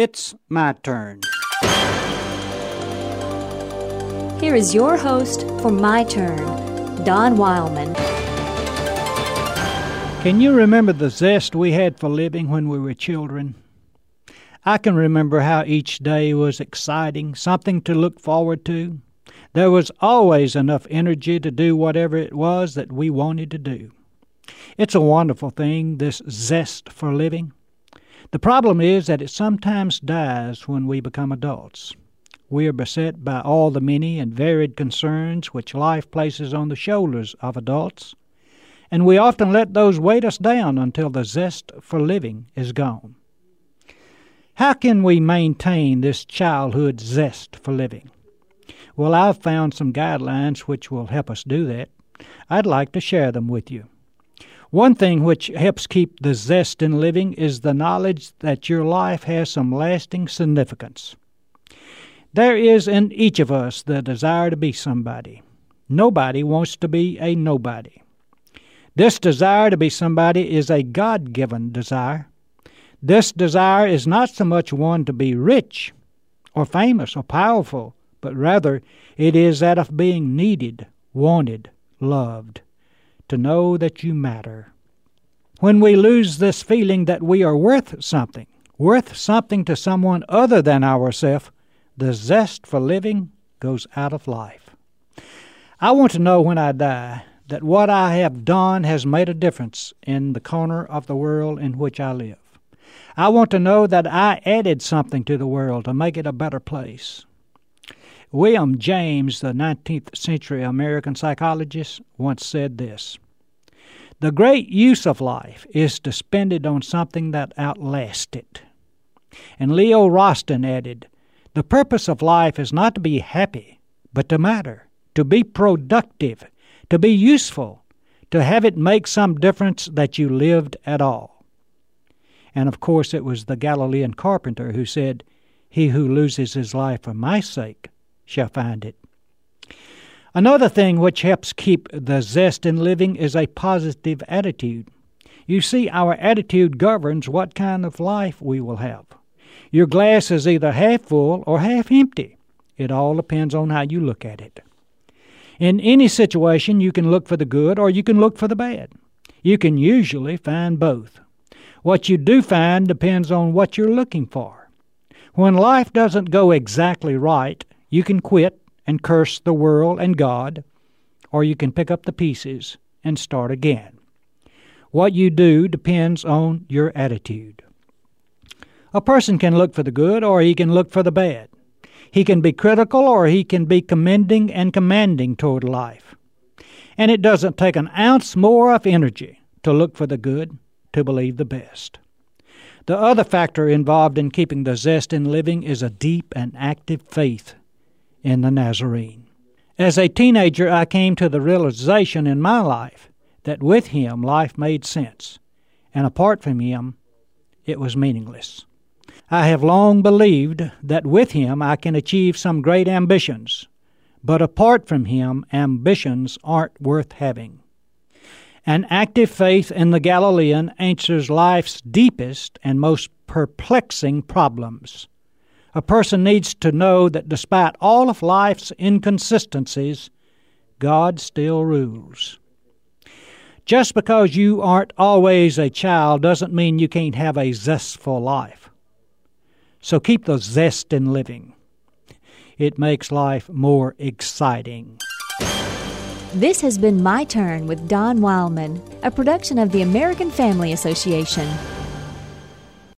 It's my turn. Here is your host for My Turn, Don Wildman. Can you remember the zest we had for living when we were children? I can remember how each day was exciting, something to look forward to. There was always enough energy to do whatever it was that we wanted to do. It's a wonderful thing, this zest for living. The problem is that it sometimes dies when we become adults. We are beset by all the many and varied concerns which life places on the shoulders of adults, and we often let those weight us down until the zest for living is gone. How can we maintain this childhood zest for living? Well, I've found some guidelines which will help us do that. I'd like to share them with you. One thing which helps keep the zest in living is the knowledge that your life has some lasting significance. There is in each of us the desire to be somebody. Nobody wants to be a nobody. This desire to be somebody is a God given desire. This desire is not so much one to be rich or famous or powerful, but rather it is that of being needed, wanted, loved to know that you matter. When we lose this feeling that we are worth something, worth something to someone other than ourselves, the zest for living goes out of life. I want to know when I die that what I have done has made a difference in the corner of the world in which I live. I want to know that I added something to the world to make it a better place. William James, the 19th century American psychologist, once said this The great use of life is to spend it on something that outlasts it. And Leo Rosten added, The purpose of life is not to be happy, but to matter, to be productive, to be useful, to have it make some difference that you lived at all. And of course, it was the Galilean carpenter who said, He who loses his life for my sake shall find it. Another thing which helps keep the zest in living is a positive attitude. You see, our attitude governs what kind of life we will have. Your glass is either half full or half empty. It all depends on how you look at it. In any situation, you can look for the good or you can look for the bad. You can usually find both. What you do find depends on what you're looking for. When life doesn't go exactly right, you can quit and curse the world and God, or you can pick up the pieces and start again. What you do depends on your attitude. A person can look for the good or he can look for the bad. He can be critical or he can be commending and commanding toward life. And it doesn't take an ounce more of energy to look for the good, to believe the best. The other factor involved in keeping the zest in living is a deep and active faith in the Nazarene. As a teenager, I came to the realization in my life that with Him life made sense, and apart from Him, it was meaningless. I have long believed that with Him I can achieve some great ambitions, but apart from Him, ambitions aren't worth having. An active faith in the Galilean answers life's deepest and most perplexing problems. A person needs to know that despite all of life's inconsistencies, God still rules. Just because you aren't always a child doesn't mean you can't have a zestful life. So keep the zest in living. It makes life more exciting. This has been My Turn with Don Wildman, a production of the American Family Association.